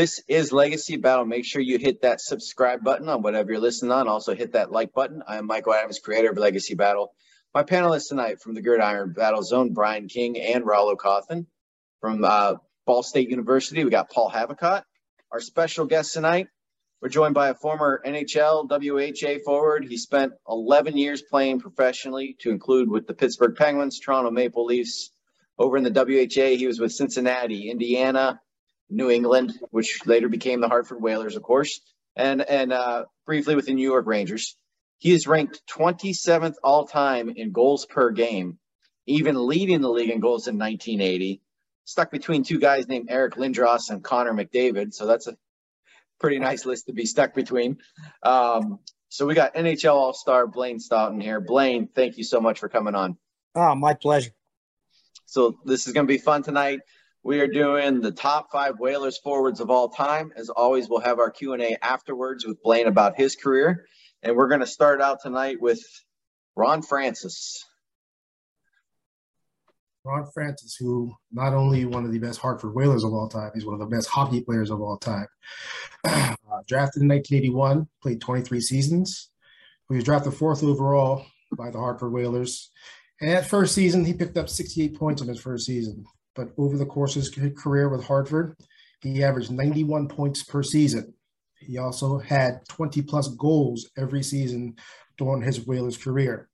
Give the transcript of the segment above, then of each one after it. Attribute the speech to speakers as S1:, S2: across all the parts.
S1: This is Legacy Battle. Make sure you hit that subscribe button on whatever you're listening on. Also, hit that like button. I am Michael Adams, creator of Legacy Battle. My panelists tonight from the Gridiron Battle Zone, Brian King and Rollo Cawthon. From uh, Ball State University, we got Paul Havicott. Our special guest tonight, we're joined by a former NHL WHA forward. He spent 11 years playing professionally, to include with the Pittsburgh Penguins, Toronto Maple Leafs. Over in the WHA, he was with Cincinnati, Indiana, New England, which later became the Hartford Whalers, of course, and and uh, briefly with the New York Rangers. He is ranked 27th all time in goals per game, even leading the league in goals in 1980. Stuck between two guys named Eric Lindros and Connor McDavid, so that's a pretty nice list to be stuck between. Um, so we got NHL All Star Blaine Stoughton here. Blaine, thank you so much for coming on.
S2: Oh, my pleasure.
S1: So this is going to be fun tonight. We are doing the top five Whalers forwards of all time. As always, we'll have our Q&A afterwards with Blaine about his career. And we're going to start out tonight with Ron Francis.
S3: Ron Francis, who not only one of the best Hartford Whalers of all time, he's one of the best hockey players of all time. Uh, drafted in 1981, played 23 seasons. He was drafted fourth overall by the Hartford Whalers. And that first season, he picked up 68 points in his first season but over the course of his career with Hartford, he averaged 91 points per season. He also had 20 plus goals every season during his Whalers career.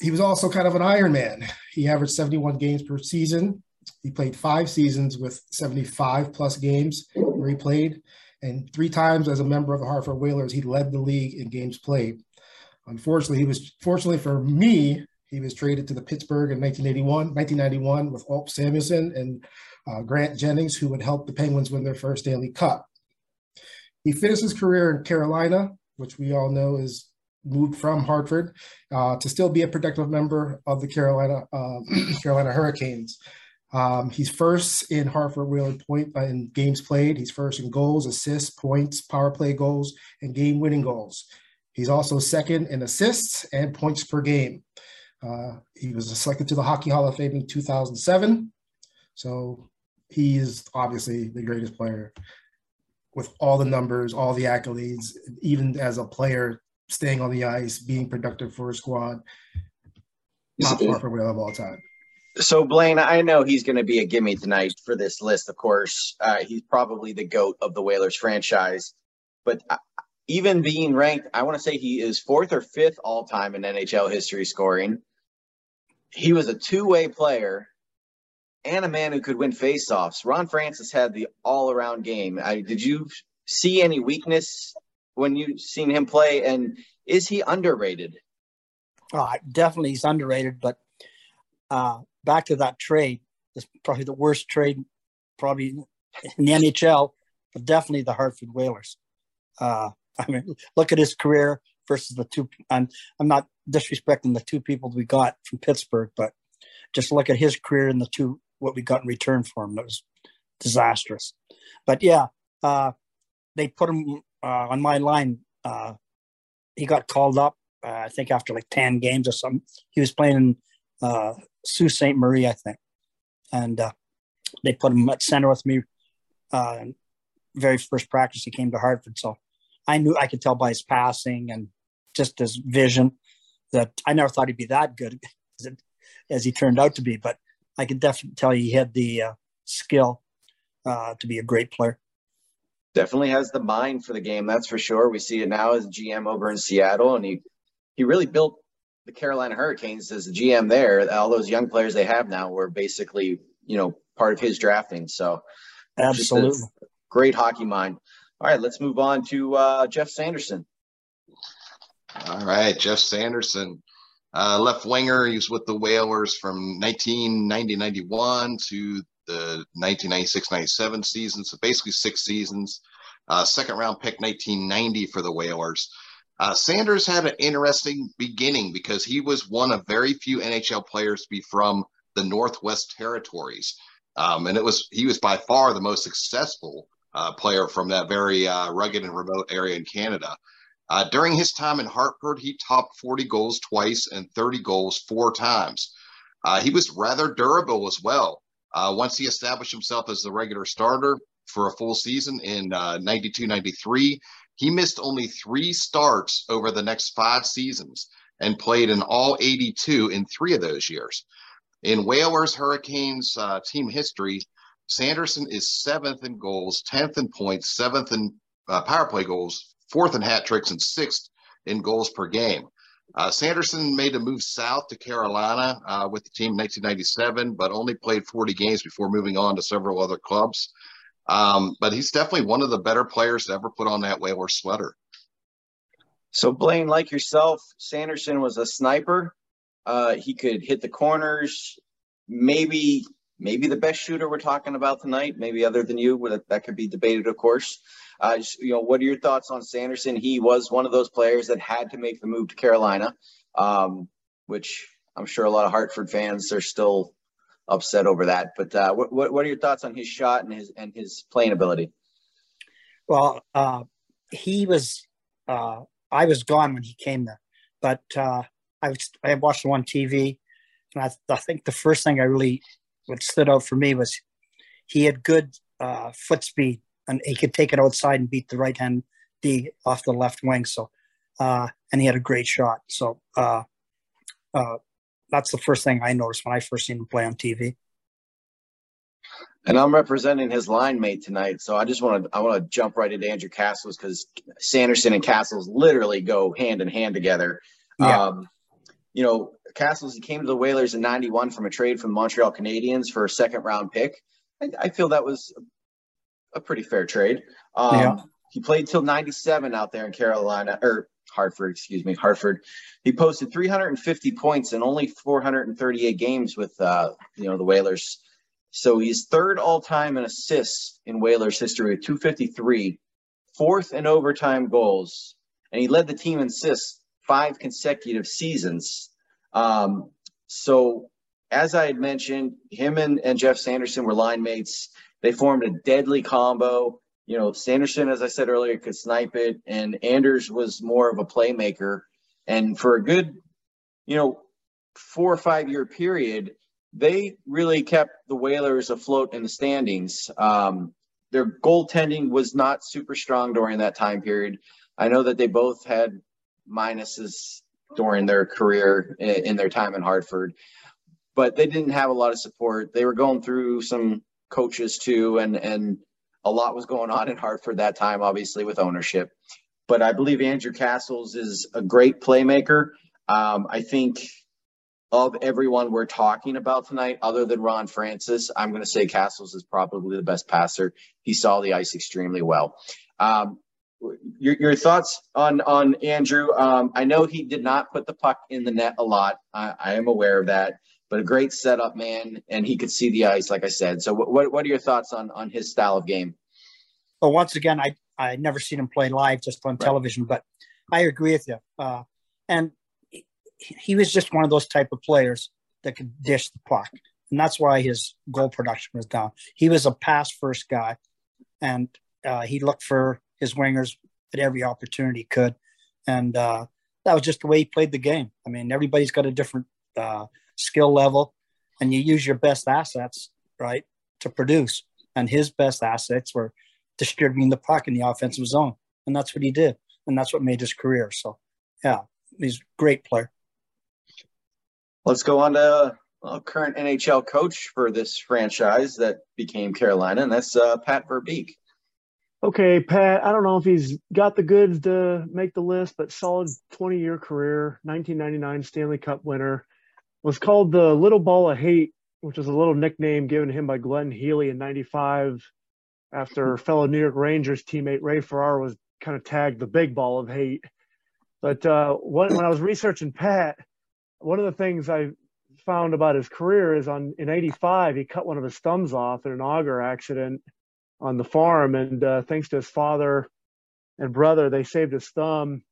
S3: He was also kind of an Iron Man. He averaged 71 games per season. He played five seasons with 75 plus games where he played, and three times as a member of the Hartford Whalers, he led the league in games played. Unfortunately, he was fortunately for me, he was traded to the Pittsburgh in 1981, 1991 with Ulf Samuelsson and uh, Grant Jennings, who would help the Penguins win their first Stanley Cup. He finished his career in Carolina, which we all know is moved from Hartford uh, to still be a productive member of the Carolina uh, Carolina Hurricanes. Um, he's first in Hartford Whaler point uh, in games played. He's first in goals, assists, points, power play goals, and game winning goals. He's also second in assists and points per game. Uh, he was selected to the Hockey Hall of Fame in 2007. So he is obviously the greatest player with all the numbers, all the accolades, even as a player staying on the ice, being productive for a squad. Top Harper of all time.
S1: So Blaine, I know he's going to be a gimme tonight for this list. Of course, uh, he's probably the goat of the Whalers franchise. But uh, even being ranked, I want to say he is fourth or fifth all time in NHL history scoring he was a two-way player and a man who could win faceoffs. Ron Francis had the all-around game. I, did you see any weakness when you seen him play? And is he underrated?
S2: Oh, definitely he's underrated. But uh, back to that trade, it's probably the worst trade probably in the NHL, but definitely the Hartford Whalers. Uh, I mean, look at his career versus the two. I'm I'm not disrespecting the two people we got from Pittsburgh, but just look at his career and the two what we got in return for him. That was disastrous. But yeah, uh, they put him uh, on my line. Uh, he got called up, uh, I think, after like 10 games or something. He was playing in uh, Sault Ste. Marie, I think. And uh, they put him at center with me. very first practice, he came to Hartford. So I knew I could tell by his passing and just his vision that I never thought he'd be that good as, it, as he turned out to be. But I can definitely tell you he had the uh, skill uh, to be a great player.
S1: Definitely has the mind for the game, that's for sure. We see it now as GM over in Seattle, and he he really built the Carolina Hurricanes as a GM there. All those young players they have now were basically you know part of his drafting. So
S2: absolutely
S1: great hockey mind. All right, let's move on to uh, Geoff Sanderson.
S4: All right, Geoff Sanderson, uh, left winger. He was with the Whalers from 1990-91 to the 1996-97 season, so basically six seasons. Uh, second round pick 1990 for the Whalers. Uh, Sanders had an interesting beginning because he was one of very few NHL players to be from the Northwest Territories, um, and it was he was by far the most successful uh, player from that very uh, rugged and remote area in Canada. Uh, during his time in Hartford, he topped 40 goals twice and 30 goals four times. Uh, he was rather durable as well. Uh, once he established himself as the regular starter, for a full season in uh, 92 93. He missed only three starts over the next five seasons and played in all 82 in three of those years. In Whalers Hurricanes uh, team history, Sanderson is seventh in goals, 10th in points, seventh in uh, power play goals, fourth in hat tricks, and sixth in goals per game. Uh, Sanderson made a move south to Carolina uh, with the team in 1997, but only played 40 games before moving on to several other clubs. Um, but he's definitely one of the better players to ever put on that Whaler sweater.
S1: So, Blaine, like yourself, Sanderson was a sniper. Uh, he could hit the corners. Maybe, maybe the best shooter we're talking about tonight. Maybe other than you, that, could be debated, of course. Uh, you know, what are your thoughts on Sanderson? He was one of those players that had to make the move to Carolina, um, which I'm sure a lot of Hartford fans are still upset over that. But uh, what, what are your thoughts on his shot and his and his playing ability?
S2: Well, uh, he was. Uh, I was gone when he came there, but uh, I was, I watched him on TV, and I, I think the first thing I really what stood out for me was he had good uh, foot speed and he could take it outside and beat the right hand D off the left wing. So, uh, and he had a great shot. So, uh, uh, that's the first thing I noticed when I first seen him play on TV.
S1: And I'm representing his line mate tonight, so I just want to I want to jump right into Andrew Cassels because Sanderson and Cassels literally go hand in hand together. Yeah. Um, you know, Cassels he came to the Whalers in '91 from a trade from the Montreal Canadiens for a second round pick. I, I feel that was a pretty fair trade. Um, yeah. He played till 97 out there in Carolina or Hartford, excuse me, Hartford. He posted 350 points in only 438 games with, uh, you know, the Whalers. So he's third all time in assists in Whalers history with 253, fourth in overtime goals, and he led the team in assists five consecutive seasons. Um, so, as I had mentioned, him and, and Geoff Sanderson were line mates. They formed a deadly combo. You know, Sanderson, as I said earlier, could snipe it, and Anders was more of a playmaker. And for a good, you know, four or five year period, they really kept the Whalers afloat in the standings. Um, their goaltending was not super strong during that time period. I know that they both had minuses during their career in, their time in Hartford, but they didn't have a lot of support. They were going through some coaches too, and and a lot was going on in Hartford that time, obviously with ownership. But I believe Andrew Cassels is a great playmaker. Um, I think of everyone we're talking about tonight, other than Ron Francis, I'm going to say Cassels is probably the best passer. He saw the ice extremely well. Um, your, your, thoughts on on Andrew? Um, I know he did not put the puck in the net a lot. I, I am aware of that but a great setup man, and he could see the ice, like I said. So, what what are your thoughts on on his style of game?
S2: Well, once again, I I never seen him play live, just on right. television, but I agree with you. Uh, and he, he was just one of those type of players that could dish the puck, and that's why his goal production was down. He was a pass first guy, and uh, he looked for his wingers at every opportunity could, and uh, that was just the way he played the game. I mean, everybody's got a different uh, skill level, and you use your best assets, right, to produce. And his best assets were distributing the puck in the offensive zone. And that's what he did. And that's what made his career. So, yeah, he's a great player.
S1: Let's go on to uh, current NHL coach for this franchise that became Carolina, and that's uh, Pat Verbeek.
S5: Okay, Pat, I don't know if he's got the goods to make the list, but solid 20 year career, 1999 Stanley Cup winner, was called the Little Ball of Hate, which is a little nickname given to him by Glenn Healy in '95 after fellow New York Rangers teammate Ray Ferraro was kind of tagged the Big Ball of Hate. But uh, when, when I was researching Pat, one of the things I found about his career is on in '85 he cut one of his thumbs off in an auger accident on the farm, and uh, thanks to his father and brother, they saved his thumb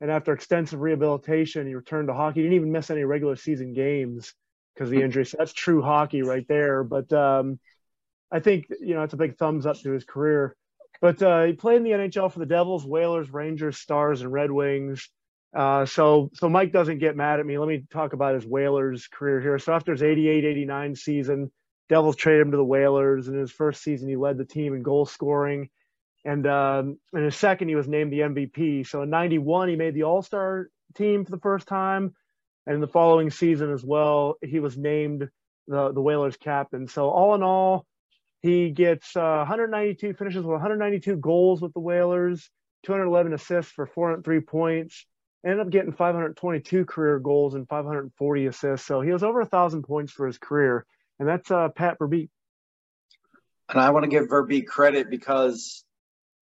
S5: and after extensive rehabilitation, he returned to hockey. He didn't even miss any regular season games because the injury. So that's true hockey right there. But um, I think you know it's a big thumbs up to his career. But uh, he played in the NHL for the Devils, Whalers, Rangers, Stars, and Red Wings. Uh, so so Mike doesn't get mad at me. Let me talk about his Whalers career here. So after his 88, 89 season, Devils traded him to the Whalers. And in his first season, he led the team in goal scoring. And um, in his second, he was named the MVP. So in 91, he made the All Star team for the first time. And in the following season as well, he was named the, the Whalers captain. So all in all, he gets uh, 192 finishes with 192 goals with the Whalers, 211 assists for 403 points. Ended up getting 522 career goals and 540 assists. So he has over a thousand points for his career, and that's uh, Pat Verbeek.
S1: And I want to give Verbeek credit because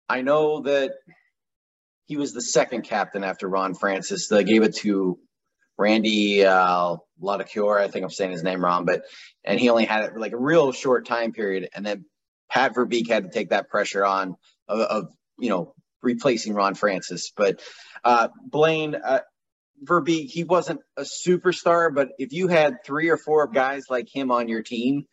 S1: I know that he was the second captain after Ron Francis. They gave it to Randy uh. I think I'm saying his name wrong, but and he only had it like a real short time period. And then Pat Verbeek had to take that pressure on of, of you know replacing Ron Francis. But uh, Blaine uh, Verbeek, he wasn't a superstar, but if you had three or four guys like him on your team,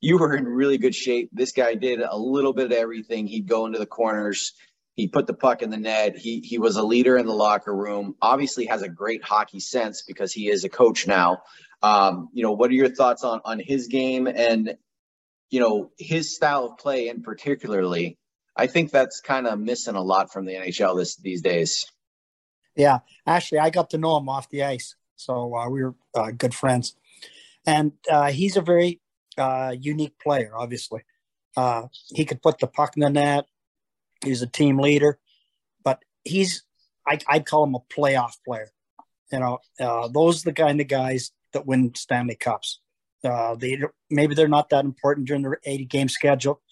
S1: you were in really good shape. This guy did a little bit of everything. He'd go into the corners. He put the puck in the net. He he was a leader in the locker room. Obviously, has a great hockey sense because he is a coach now. Um, you know, what are your thoughts on on his game and you know his style of play, and particularly, I think that's kind of missing a lot from the NHL this these days.
S2: Yeah, actually, I got to know him off the ice, so uh, we were uh, good friends, and uh, he's a very uh, unique player. Obviously, uh, he could put the puck in the net. He's a team leader, but he's I, I'd call him a playoff player. You know, uh, those are the kind of guys that win Stanley Cups. They maybe they're not that important during the 80 game schedule,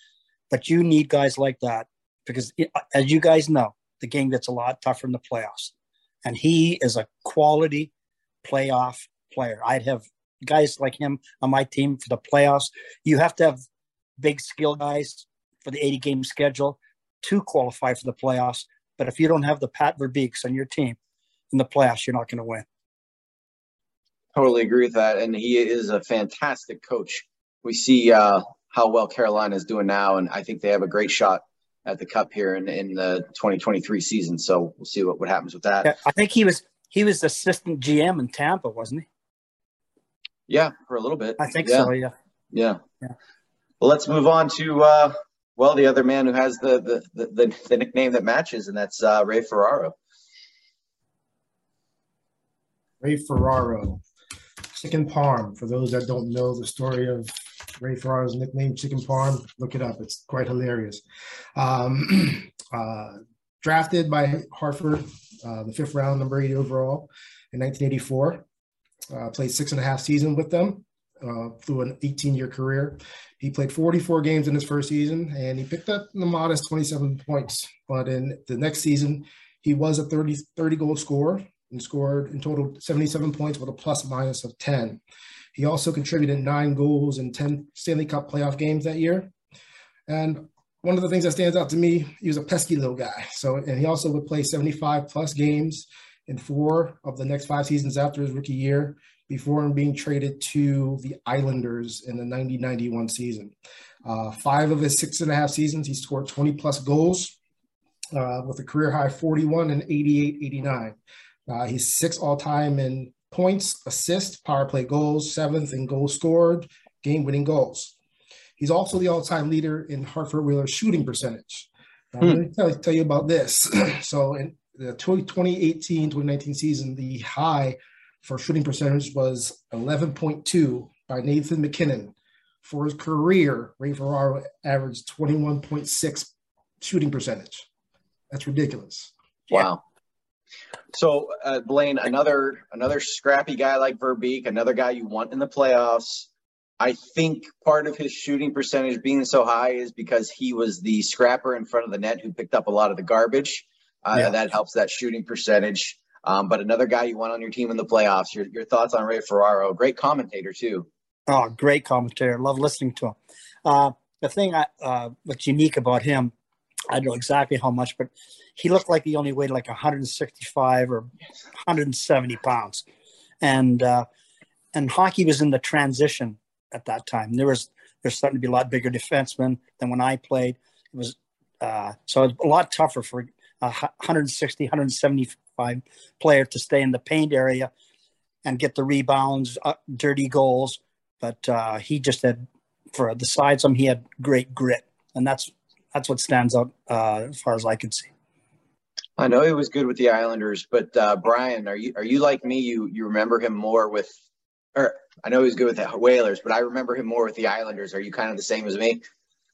S2: but you need guys like that because, as you guys know, the game gets a lot tougher in the playoffs, and he is a quality playoff player. I'd have guys like him on my team for the playoffs. You have to have big skill guys for the 80 game schedule to qualify for the playoffs. But if you don't have the Pat Verbeeks on your team in the playoffs, you're not going to win.
S1: Totally agree with that. And he is a fantastic coach. We see uh, how well Carolina is doing now, and I think they have a great shot at the cup here in, in the 2023 season. So we'll see what, what happens with that.
S2: Yeah, I think he was he was assistant GM in Tampa, wasn't he?
S1: Yeah, for a little bit.
S2: I think
S1: yeah.
S2: so. Yeah.
S1: Yeah.
S2: Yeah.
S1: Well, let's move on to uh, well, the other man who has the the, the, the, the nickname that matches, and that's uh, Ray Ferraro.
S3: Ray Ferraro, Chicken Parm. For those that don't know the story of Ray Ferraro's nickname, Chicken Parm, look it up. It's quite hilarious. Um, uh, drafted by Hartford, uh, the fifth round, number eight overall in 1984. Uh, played six and a half seasons with them uh, through an 18 year career. He played 44 games in his first season and he picked up the modest 27 points. But in the next season, he was a 30, 30 goal scorer and scored in total 77 points with a plus minus of 10. He also contributed nine goals in 10 Stanley Cup playoff games that year. And one of the things that stands out to me, he was a pesky little guy. So, and he also would play 75 plus games in four of the next five seasons after his rookie year before being traded to the Islanders in the 90 91 season. Uh, five of his six and a half seasons, he scored 20 plus goals uh, with a career high 41 and 88 89. Uh, he's six all time in points, assists, power play goals, seventh in goals scored, game winning goals. He's also the all time leader in Hartford Whalers shooting percentage. Hmm. Let me tell, tell you about this. so, in the 2018 2019 season, the high for shooting percentage was 11.2 by Nathan MacKinnon. For his career, Ray Ferraro averaged 21.6 shooting percentage. That's ridiculous.
S1: Wow. So uh, Blaine, another another scrappy guy like Verbeek, another guy you want in the playoffs. I think part of his shooting percentage being so high is because he was the scrapper in front of the net who picked up a lot of the garbage. Uh, yeah. That helps that shooting percentage. Um, but another guy you want on your team in the playoffs. Your, your thoughts on Ray Ferraro? Great commentator too.
S2: Oh, great commentator. Love listening to him. Uh, the thing I, uh, what's unique about him, I don't know exactly how much, but he looked like he only weighed like 165 or 170 pounds, and uh, and hockey was in the transition at that time. There was there's starting to be a lot bigger defensemen than when I played. It was uh, so it was a lot tougher for a 160, 175 player to stay in the paint area and get the rebounds, uh, dirty goals. But uh, he just had for the sides of him, he had great grit, and that's that's what stands out uh, as far as I can see.
S1: I know he was good with the Islanders, but uh, Brian, are you are you like me? You you remember him more with, or I know he was good with the Whalers, but I remember him more with the Islanders. Are you kind of the same as me?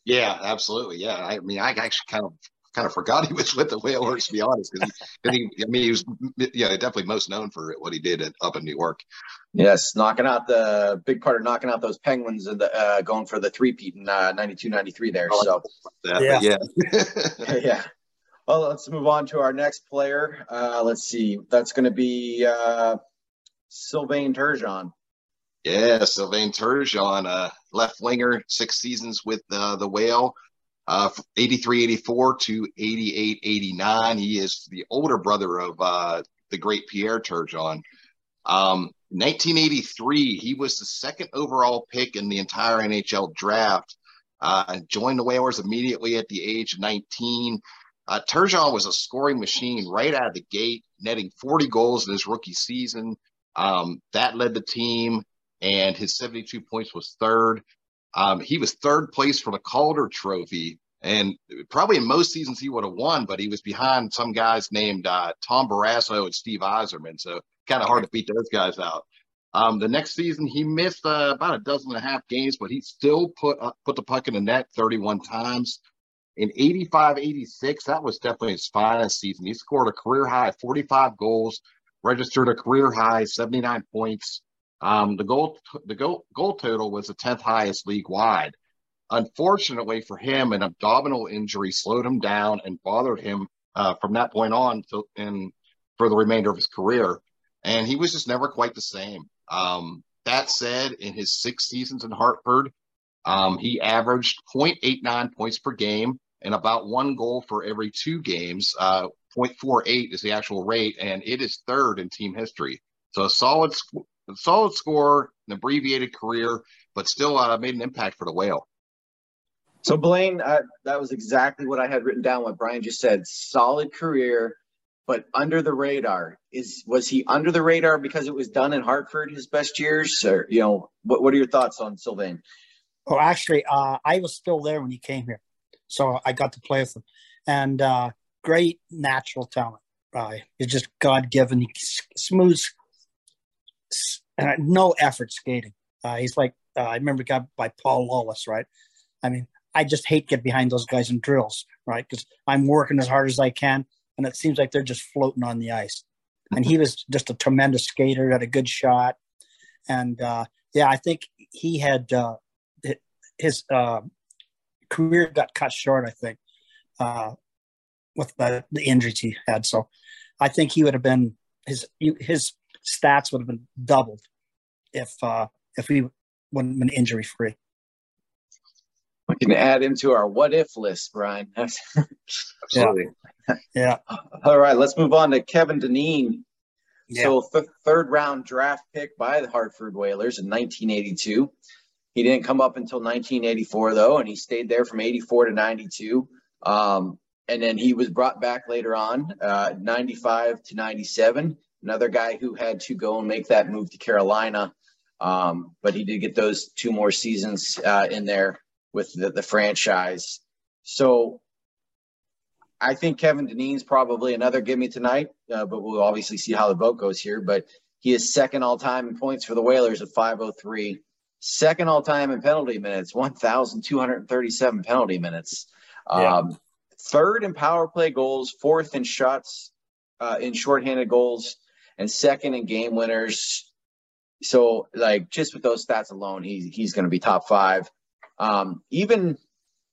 S4: Yeah, absolutely. Yeah, I mean, I actually kind of kind of forgot he was with the Whalers to be honest, because he, he, I mean, he was yeah definitely most known for what he did at, up in New York.
S1: Yes, knocking out the big part of knocking out those Penguins and the, uh, going for the three peat in uh, 92, 93 there. So
S4: that, yeah,
S1: yeah. yeah. Well, let's move on to our next player. Uh, let's see. That's going to be uh, Sylvain Turgeon.
S4: Yeah, Sylvain Turgeon, uh, left winger, six seasons with uh, the Whale, uh, 83 84 to 88 89. He is the older brother of uh, the great Pierre Turgeon. Um, 1983, he was the second overall pick in the entire NHL draft. Uh, joined the Whalers immediately at the age of 19. Uh, Turgeon was a scoring machine right out of the gate, netting 40 goals in his rookie season. Um, that led the team, and his 72 points was third. Um, he was third place for the Calder Trophy, and probably in most seasons he would have won, but he was behind some guys named uh, Tom Barrasso and Steve Yzerman, so kind of hard to beat those guys out. Um, the next season he missed uh, about a dozen and a half games, but he still put uh, put the puck in the net 31 times. In 85 86, that was definitely his finest season. He scored a career high 45 goals, registered a career high 79 points. Um, the goal the goal, goal total was the 10th highest league wide. Unfortunately for him, an abdominal injury slowed him down and bothered him uh, from that point on to, in, for the remainder of his career. And he was just never quite the same. Um, that said, in his six seasons in Hartford, um, he averaged 0.89 points per game and about one goal for every two games. Uh, 0.48 is the actual rate, and it is third in team history. So a solid, solid score, an abbreviated career, but still uh, made an impact for the Whale.
S1: So Blaine, that was exactly what I had written down. What Brian just said: solid career, but under the radar. Is was he under the radar because it was done in Hartford his best years, or you know, what what are your thoughts on Sylvain?
S2: Oh, actually, uh, I was still there when he came here, so I got to play with him, and uh, great natural talent. Uh, he's just God given. He smooth, and no effort skating. Uh, he's like uh, I remember got by Paul Lawless, right? I mean, I just hate get behind those guys in drills, right? Because I'm working as hard as I can, and it seems like they're just floating on the ice. And he was just a tremendous skater, had a good shot, and uh, yeah, I think he had uh, his uh, career got cut short. I think uh, with the, the injuries he had, so I think he would have been his his stats would have been doubled if uh, if he wouldn't been injury free.
S1: We can add him to our what if list, Brian.
S4: Absolutely.
S2: Yeah. yeah.
S1: All right, let's move on to Kevin Dineen. Yeah. So, th- third round draft pick by the Hartford Whalers in 1982. He didn't come up until 1984, though, and he stayed there from 84 to 92. Um, and then he was brought back later on, uh, 95 to 97. Another guy who had to go and make that move to Carolina. Um, but he did get those two more seasons uh, in there with the, the franchise. So I think Kevin Dineen's probably another give me tonight, uh, but we'll obviously see how the vote goes here. But he is second all time in points for the Whalers at 503, second all time in penalty minutes, 1,237 penalty minutes. Yeah. Um, third in power play goals, fourth in shots, uh, in shorthanded goals, and second in game winners. So, like, just with those stats alone, he, he's going to be top five. Um, even,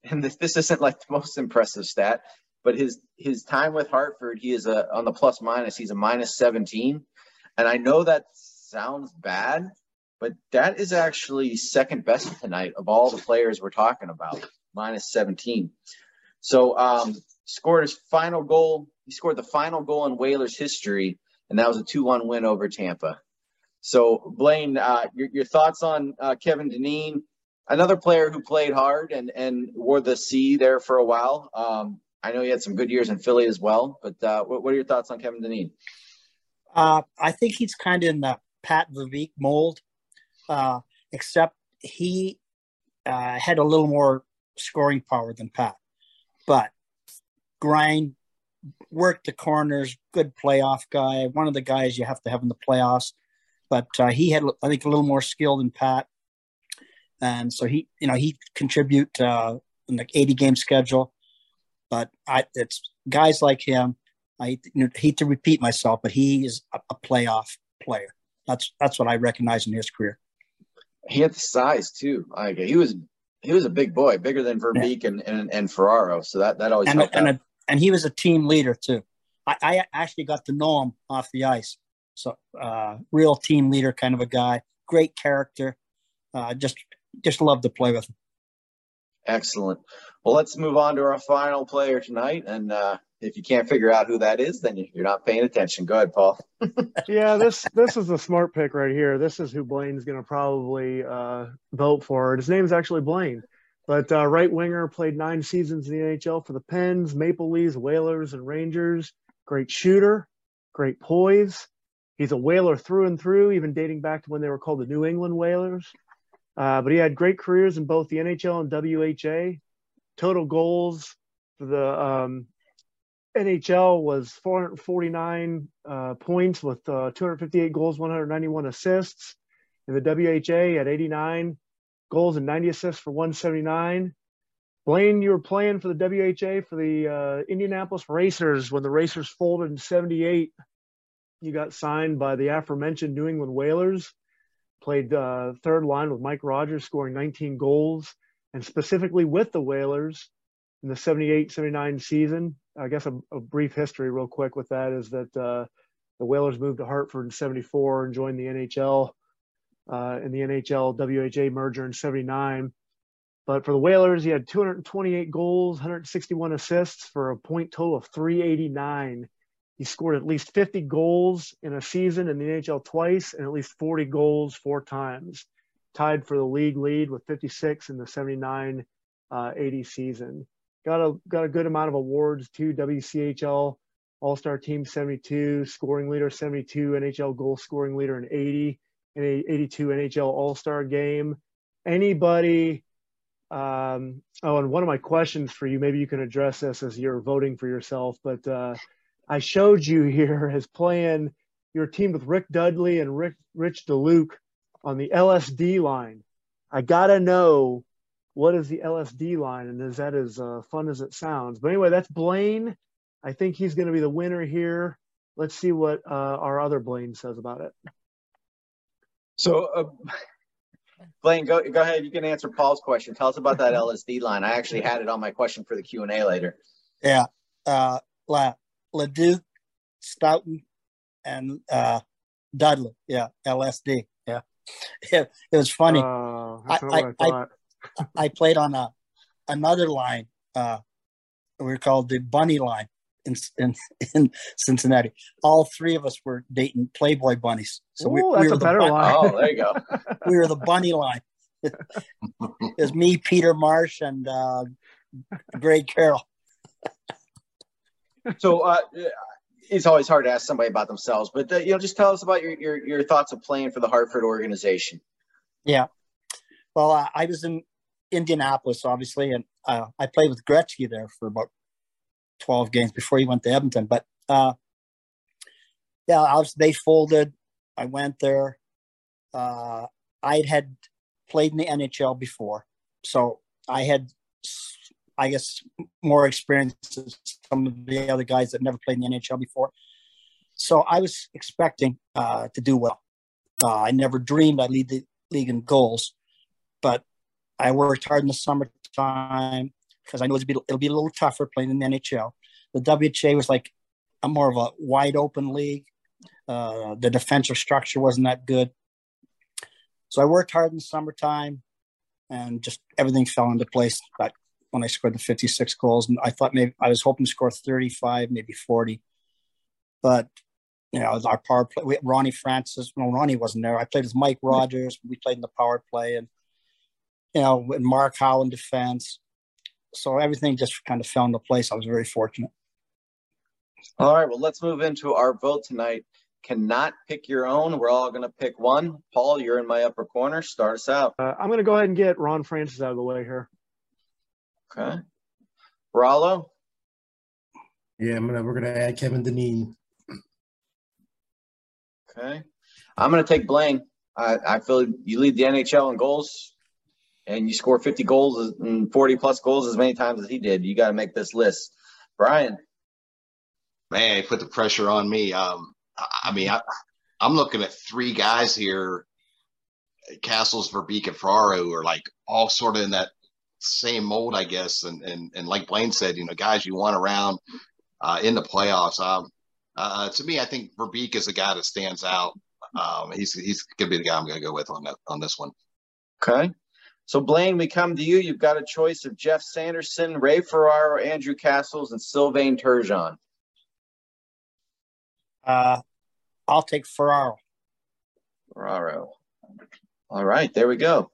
S1: and this, this isn't like the most impressive stat, but his his time with Hartford, he is a on the plus minus. He's a minus 17, and I know that sounds bad, but that is actually second best tonight of all the players we're talking about, minus 17. So um, scored his final goal. He scored the final goal in Whalers history, and that was a 2-1 win over Tampa. So Blaine, uh, your, your thoughts on uh, Kevin Dineen? Another player who played hard and and wore the C there for a while. Um, I know he had some good years in Philly as well. But uh, what, what, are your thoughts on Kevin Dineen?
S2: Uh, I think he's kind of in the Pat Verbeek mold, uh, except he uh, had a little more scoring power than Pat, but grind, worked the corners, good playoff guy. One of the guys you have to have in the playoffs, but uh, he had, I think, a little more skill than Pat, and so he, you know, he contribute uh, in the 80 game schedule. But I, it's guys like him. I you know, hate to repeat myself, but he is a, a playoff player. That's that's what I recognize in his career.
S1: He had the size too. Like he was he was a big boy, bigger than Verbeek yeah. and, and, and Ferraro. So that that always
S2: and
S1: helped.
S2: A, and, a, and he was a team leader too. I, I actually got to know him off the ice. So uh, real team leader kind of a guy. Great character. Uh, just just love to play with him.
S1: Excellent. Well, let's move on to our final player tonight. And uh, if you can't figure out who that is, then you're not paying attention. Go ahead, Paul.
S5: yeah, this this is a smart pick right here. This is who Blaine's going to probably uh, vote for. His name's actually Blaine, but uh, right winger played nine seasons in the NHL for the Pens, Maple Leafs, Whalers, and Rangers. Great shooter, great poise. He's a Whaler through and through, even dating back to when they were called the New England Whalers. Uh, but he had great careers in both the NHL and WHA. Total goals for the um, NHL was 449 uh, points with uh, 258 goals, 191 assists. In the WHA at 89 goals and 90 assists for 179. Blaine, you were playing for the WHA for the uh, Indianapolis Racers when the Racers folded in 78. You got signed by the aforementioned New England Whalers, played uh, third line with Mike Rogers, scoring 19 goals, and specifically with the Whalers in the 78 79 season. I guess a, a, brief history, real quick, with that is that uh, the Whalers moved to Hartford in 74 and joined the NHL uh, in the NHL WHA merger in 79. But for the Whalers, he had 228 goals, 161 assists for a point total of 389. He scored at least 50 goals in a season in the NHL twice and at least 40 goals four times, tied for the league lead with 56 in the 79 uh, 80 season got a got a good amount of awards too. WCHL All Star Team 72, scoring leader 72, NHL goal scoring leader in 80, and 82 NHL All Star game. Anybody? Um, oh, and one of my questions for you, maybe you can address this as you're voting for yourself, but uh, I showed you here as playing your team with Rick Dudley and Rick Rich DeLuke on the LSD line. I gotta know what is the LSD line, and is that as uh, fun as it sounds? But anyway, that's Blaine. I think he's going to be the winner here. Let's see what uh, our other Blaine says about it.
S1: So, uh, Blaine, go go ahead. You can answer Paul's question. Tell us about that LSD line. I actually had it on my question for the Q and A later.
S2: Yeah, uh, La Leduc, Stoughton, and uh, Dudley. Yeah, LSD. Yeah, it, it was funny.
S5: Uh, I, I, I,
S2: I played on a another line. Uh, we were called the Bunny line in, in in Cincinnati. All three of us were dating Playboy bunnies.
S5: So Ooh, we, we were the better bun- line.
S1: Oh, there you go.
S2: we were the bunny line. it was me, Peter Marsh, and uh, Greg Carroll.
S1: So uh, it's always hard to ask somebody about themselves, but uh, you know, just tell us about your, your your thoughts of playing for the Hartford organization.
S2: Yeah, well, uh, I was in Indianapolis, obviously, and uh, I played with Gretzky there for about 12 games before he went to Edmonton. But uh, yeah, was, they folded. I went there. I had played in the NHL before, so I had, I guess, more experience than some of the other guys that never played in the NHL before. So I was expecting uh, to do well. Uh, I never dreamed I'd lead the league in goals, but I worked hard in the summertime because I knew it'll be, it'll be a little tougher playing in the NHL. The WHA was like a more of a wide open league. Uh, the defensive structure wasn't that good. So I worked hard in the summertime and just everything fell into place. But when I scored the 56 goals, and I thought maybe I was hoping to score 35, maybe 40. But you know, our power play, we, Ronnie Francis, no, Ronnie wasn't there. I played with Mike Rogers. We played in the power play, and you know, with Mark Howe in defense. So everything just kind of fell into place. I was very fortunate.
S1: All right, well, let's move into our vote tonight. cannot pick your own. We're all going to pick one. Paul, you're in my upper corner. Start us out.
S5: Uh, I'm going to go ahead and get Ron Francis out of the way here.
S1: Okay. Rollo?
S3: Yeah, I'm gonna we're gonna add Kevin Dineen.
S1: Okay. I'm going to take Blaine. I, I feel you lead the NHL in goals and you score 50 goals and 40 plus goals as many times as he did. You got to make this list. Brian.
S4: Man, he put the pressure on me. Um, I mean, I, I'm looking at three guys here Cassels, Verbeek, and Ferraro are like all sort of in that same mold, I guess. And and and like Blaine said, you know, guys you want around uh, in the playoffs. Um, uh, to me, I think Verbeek is a guy that stands out. Um, he's he's gonna be the guy I'm gonna go with on that on this one.
S1: Okay. So Blaine, we come to you. You've got a choice of Geoff Sanderson, Ray Ferraro, Andrew Cassels, and Sylvain Turgeon.
S2: Uh, I'll take Ferraro.
S1: Ferraro. All right, there we go.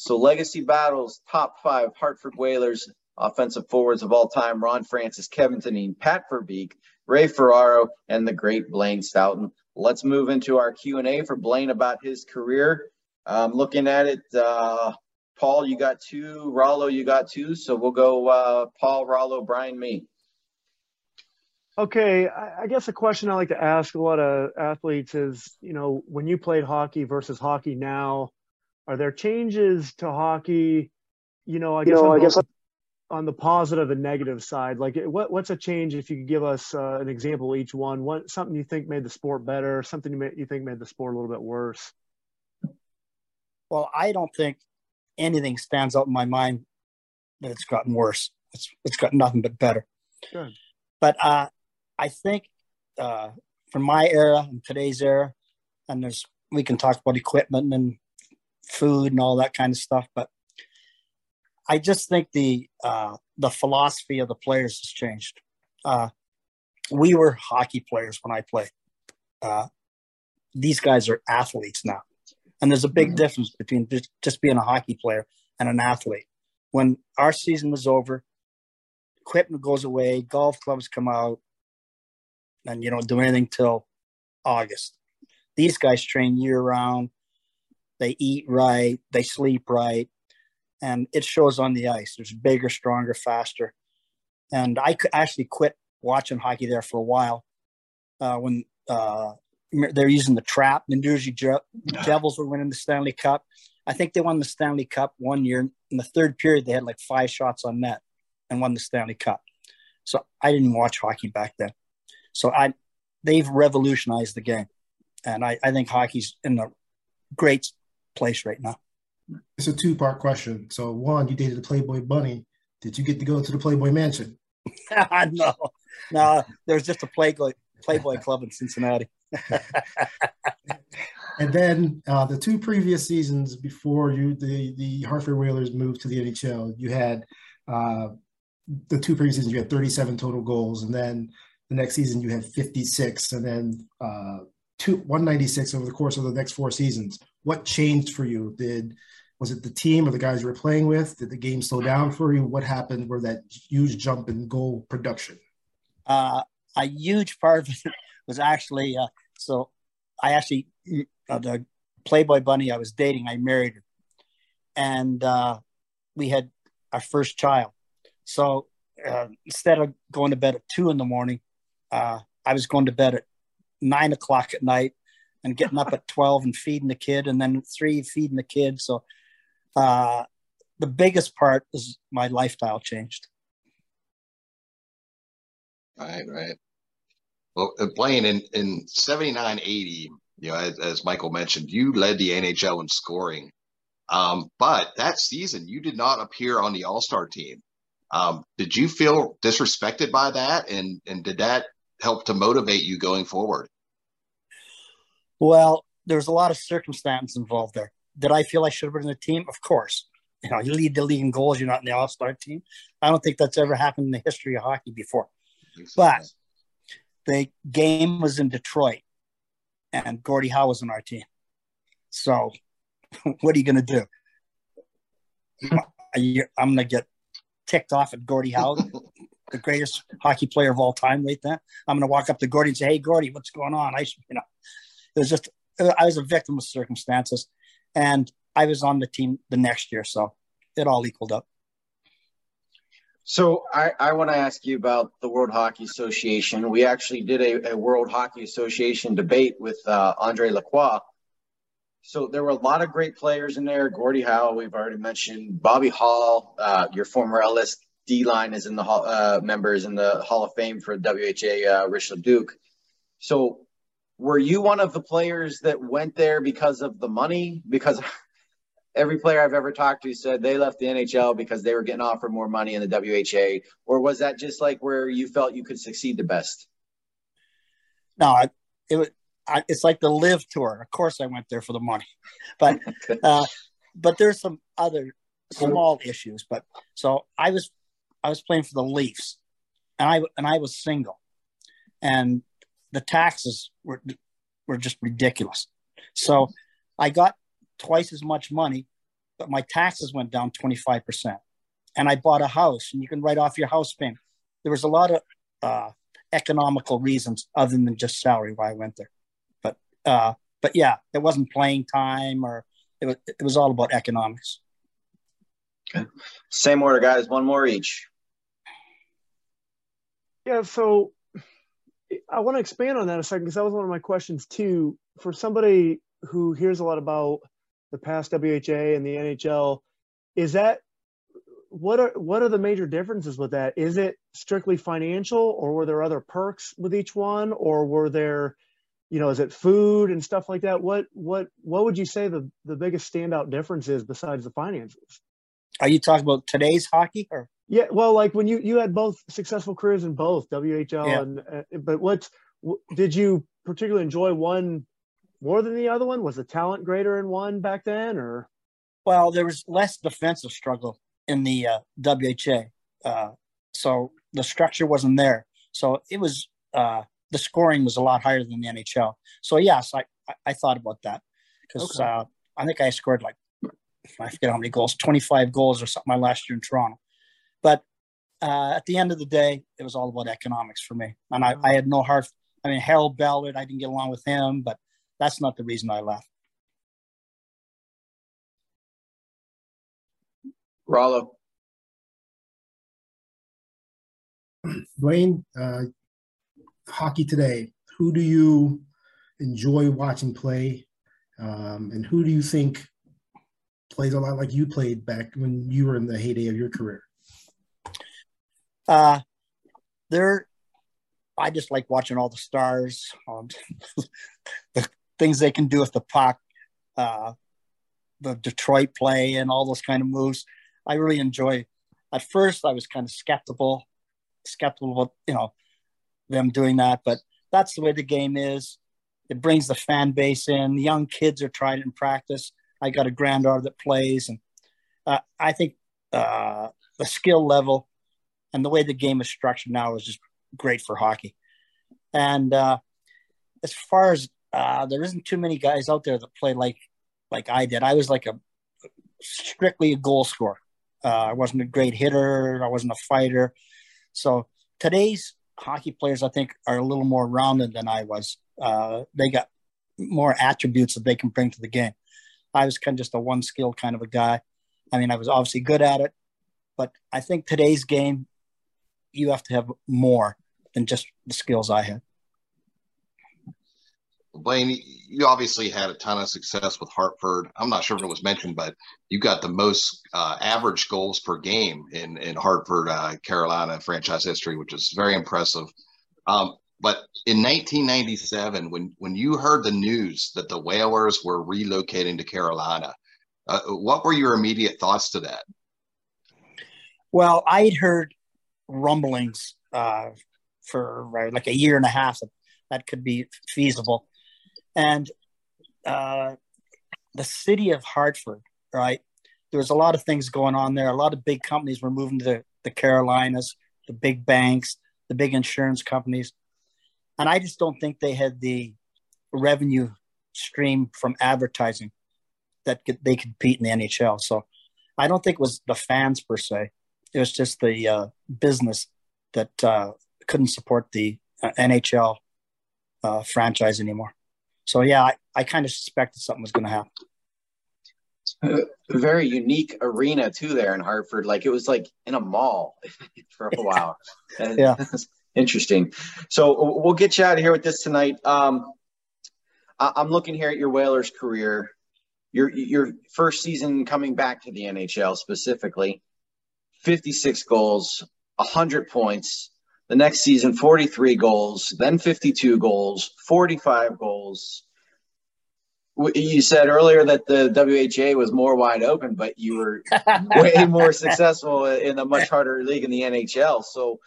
S1: So legacy battles, top five Hartford Whalers offensive forwards of all time: Ron Francis, Kevin Dineen, Pat Verbeek, Ray Ferraro, and the great Blaine Stoughton. Let's move into our Q and A for Blaine about his career. Um, looking at it, uh, Paul, you got two. Rollo, you got two. So we'll go uh, Paul, Rollo, Brian, me.
S5: Okay, I, I guess a question I like to ask a lot of athletes is, you know, when you played hockey versus hockey now, are there changes to hockey? You know, I guess, you know, I guess on the positive and negative side, like what what's a change if you could give us uh, an example each one? What something you think made the sport better, something you, may, you think made the sport a little bit worse?
S2: Well, I don't think anything stands out in my mind that it's gotten worse. It's it's got nothing but better.
S5: Good.
S2: But uh, I think uh, from my era and today's era, and there's we can talk about equipment and food and all that kind of stuff, but I just think the uh, the philosophy of the players has changed. Uh, we were hockey players when I played. Uh, these guys are athletes now, and there's a big mm-hmm. difference between just, just being a hockey player and an athlete. When our season was over, equipment goes away, golf clubs come out, and you don't do anything till August. These guys train year round. They eat right, they sleep right, and it shows on the ice. There's bigger, stronger, faster. And I actually quit watching hockey there for a while uh, when uh, they're using the trap. The New Jersey Devils were winning the Stanley Cup. I think they won the Stanley Cup one year. In the third period, they had like five shots on net and won the Stanley Cup. So I didn't watch hockey back then. So I, they've revolutionized the game, and I, I think hockey's in a great place right now.
S3: It's a two part question. So one, you dated the Playboy Bunny. Did you get to go to the Playboy Mansion?
S2: no, no. There's just a Playboy Playboy Club in Cincinnati.
S3: and then uh, the two previous seasons before you, the the Hartford Whalers moved to the NHL, you had uh, the two previous seasons. You had 37 total goals, and then the next season you had 56, and then uh, two 196 over the course of the next four seasons. What changed for you? Did was it the team or the guys you were playing with? Did the game slow down for you? What happened where that huge jump in goal production?
S2: Uh, a huge part of it was actually uh, so I actually uh, the Playboy bunny I was dating, I married her, and uh, we had our first child. So uh, instead of going to bed at two in the morning, uh, I was going to bed at nine o'clock at night and getting up at 12 and feeding the kid and then three feeding the kid so uh, the biggest part is my lifestyle changed.
S4: Right, right. Well, uh, Blaine, in, in 79 80, you know, as, as, Michael mentioned, you led the NHL in scoring. Um, but that season, you did not appear on the All Star team. Um, did you feel disrespected by that? And, and did that help to motivate you going forward?
S2: Well, there's a lot of circumstance involved there. Did I feel I should have been in the team? Of course. You know, you lead the league in goals, you're not in the All Star team. I don't think that's ever happened in the history of hockey before. But the game was in Detroit, and Gordie Howe was on our team. So, what are you going to do? I'm going to get ticked off at Gordie Howe. the greatest hockey player of all time right then. I'm going to walk up to Gordie and say, "Hey, Gordie, what's going on?" I, should you know, it was just I was a victim of circumstances, and I was on the team the next year, so it all equaled up.
S1: So I, I want to ask you about the World Hockey Association. We actually did a, a World Hockey Association debate with uh, Andre Lacroix. So there were a lot of great players in there. Gordie Howe, we've already mentioned. Bobby Hull, uh, your former LSD line is in the uh, members in the Hall of Fame for WHA, uh, Rich Duke. So were you one of the players that went there because of the money? Because every player I've ever talked to said they left the NHL because they were getting offered more money in the WHA, or was that just like where you felt you could succeed the best?
S2: No, it was. It's like the live tour. Of course, I went there for the money, but uh, but there's some other small issues. But so I was I was playing for the Leafs, and I and I was single, and the taxes were were just ridiculous. So I got twice as much money, but my taxes went down 25%. And I bought a house, and you can write off your house payment. There was a lot of uh, economical reasons other than just salary why I went there. But uh, but yeah, it wasn't playing time or it was it was all about economics.
S1: Okay. Same order, guys. One more each.
S5: Yeah. So I want to expand on that a second because that was one of my questions too. For somebody who hears a lot about the past WHA and the NHL, is that what are what are the major differences with that? Is it strictly financial, or were there other perks with each one, or were there, you know, is it food and stuff like that? What what what would you say the the biggest standout difference is besides the finances?
S2: Are you talking about today's hockey or?
S5: Yeah, well, like when you you had both successful careers in both WHL yeah. and uh, but what did you particularly enjoy one more than the other one? Was the talent greater in one back then, or?
S2: Well, there was less defensive struggle in the uh, WHA, uh, so the structure wasn't there. So it was uh, the scoring was a lot higher than the NHL. So yes, I I, thought about that because okay. Uh, I think I scored like I forget how many goals, twenty five goals or something my last year in Toronto. But uh, at the end of the day, it was all about economics for me, and I, I had no heart. I mean, Harold Ballard, I didn't get along with him, but that's not the reason I left.
S1: Rollo.
S3: Dwayne, uh, hockey today. Who do you enjoy watching play, um, and who do you think plays a lot like you played back when you were in the heyday of your career?
S2: Uh, there, I just like watching all the stars, um, the things they can do with the puck, uh, the Detroit play, and all those kind of moves. I really enjoy. At first, I was kind of skeptical, skeptical about you know them doing that, but that's the way the game is. It brings the fan base in. The young kids are trying in practice. I got a granddaughter that plays, and uh, I think uh, the skill level and the way the game is structured now is just great for hockey. And uh, as far as uh, there isn't too many guys out there that play like like I did. I was like a strictly a goal scorer. Uh, I wasn't a great hitter. I wasn't a fighter. So today's hockey players, I think, are a little more rounded than I was. Uh, they got more attributes that they can bring to the game. I was kind of just a one skill kind of a guy. I mean, I was obviously good at it, but I think today's game, you have to have more than just the skills I had.
S4: Blaine, you obviously had a ton of success with Hartford. I'm not sure if it was mentioned, but you got the most uh, average goals per game in in Hartford, uh, Carolina franchise history, which is very impressive. Um, but in 1997, when when you heard the news that the Whalers were relocating to Carolina, uh, what were your immediate thoughts to that?
S2: Well, I'd heard rumblings uh, for like a year and a half that could be feasible and uh, the city of Hartford, right? There was a lot of things going on there. A lot of big companies were moving to the, the Carolinas, the big banks, the big insurance companies. And I just don't think they had the revenue stream from advertising that could, they compete in the NHL. So I don't think it was the fans per se. It was just the uh, business that uh, couldn't support the uh, NHL uh, franchise anymore. So yeah, I, I kind of suspected something was going to happen.
S1: A very unique arena too there in Hartford. Like it was like in a mall for a while.
S2: yeah.
S1: Interesting. So we'll get you out of here with this tonight. Um, I- I'm looking here at your Whalers career. Your your first season coming back to the NHL specifically, 56 goals, 100 points. The next season, 43 goals, then 52 goals, 45 goals. You said earlier that the WHA was more wide open, but you were way more successful in a much harder league in the NHL. So,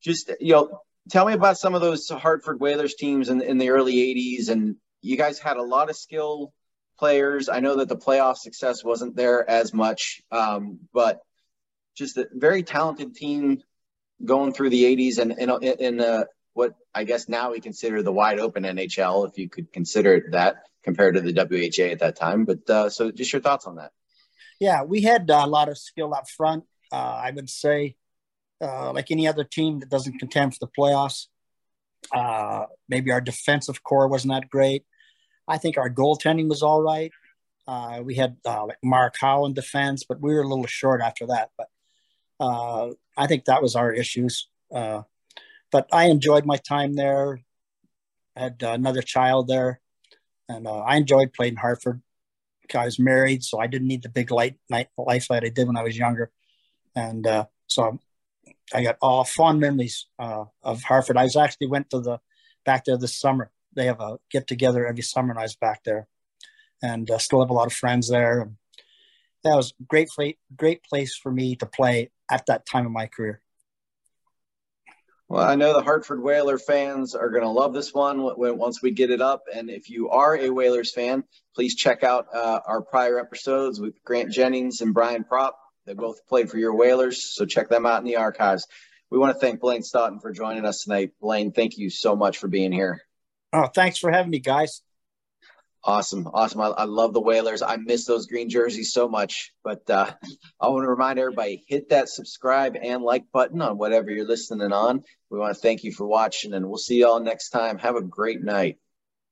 S1: just you know, tell me about some of those Hartford Whalers teams in, in the early '80s, and you guys had a lot of skill players. I know that the playoff success wasn't there as much, um, but just a very talented team going through the 80s and in, uh, what I guess now we consider the wide open NHL, if you could consider it that compared to the WHA at that time. But uh, so just your thoughts on that.
S2: Yeah, we had a lot of skill up front. Uh, I would say, uh, like any other team that doesn't contend for the playoffs, uh, maybe our defensive core wasn't that great. I think our goaltending was all right. Uh, we had like Mark Howe in defense, but we were a little short after that. But I think that was our issues. Uh, but I enjoyed my time there. I had another child there, and uh, I enjoyed playing Hartford. I was married, so I didn't need the big light night life that I did when I was younger, and uh, so I got all fond memories uh, of Hartford. I was actually went to the back there this summer. They have a get together every summer, and I was back there, and uh, still have a lot of friends there. And that was great, great place for me to play at that time of my career.
S1: Well, I know the Hartford Whaler fans are going to love this one once we get it up. And if you are a Whalers fan, please check out uh, our prior episodes with Grant Jennings and Brian Propp. They both played for your Whalers, so check them out in the archives. We want to thank Blaine Stoughton for joining us tonight. Blaine, thank you so much for being here.
S2: Oh, thanks for having me, guys.
S1: Awesome. Awesome. I, I, love the Whalers. I miss those green jerseys so much. But uh, I want to remind everybody hit that subscribe and like button on whatever you're listening on. We want to thank you for watching, and we'll see you all next time. Have a great night.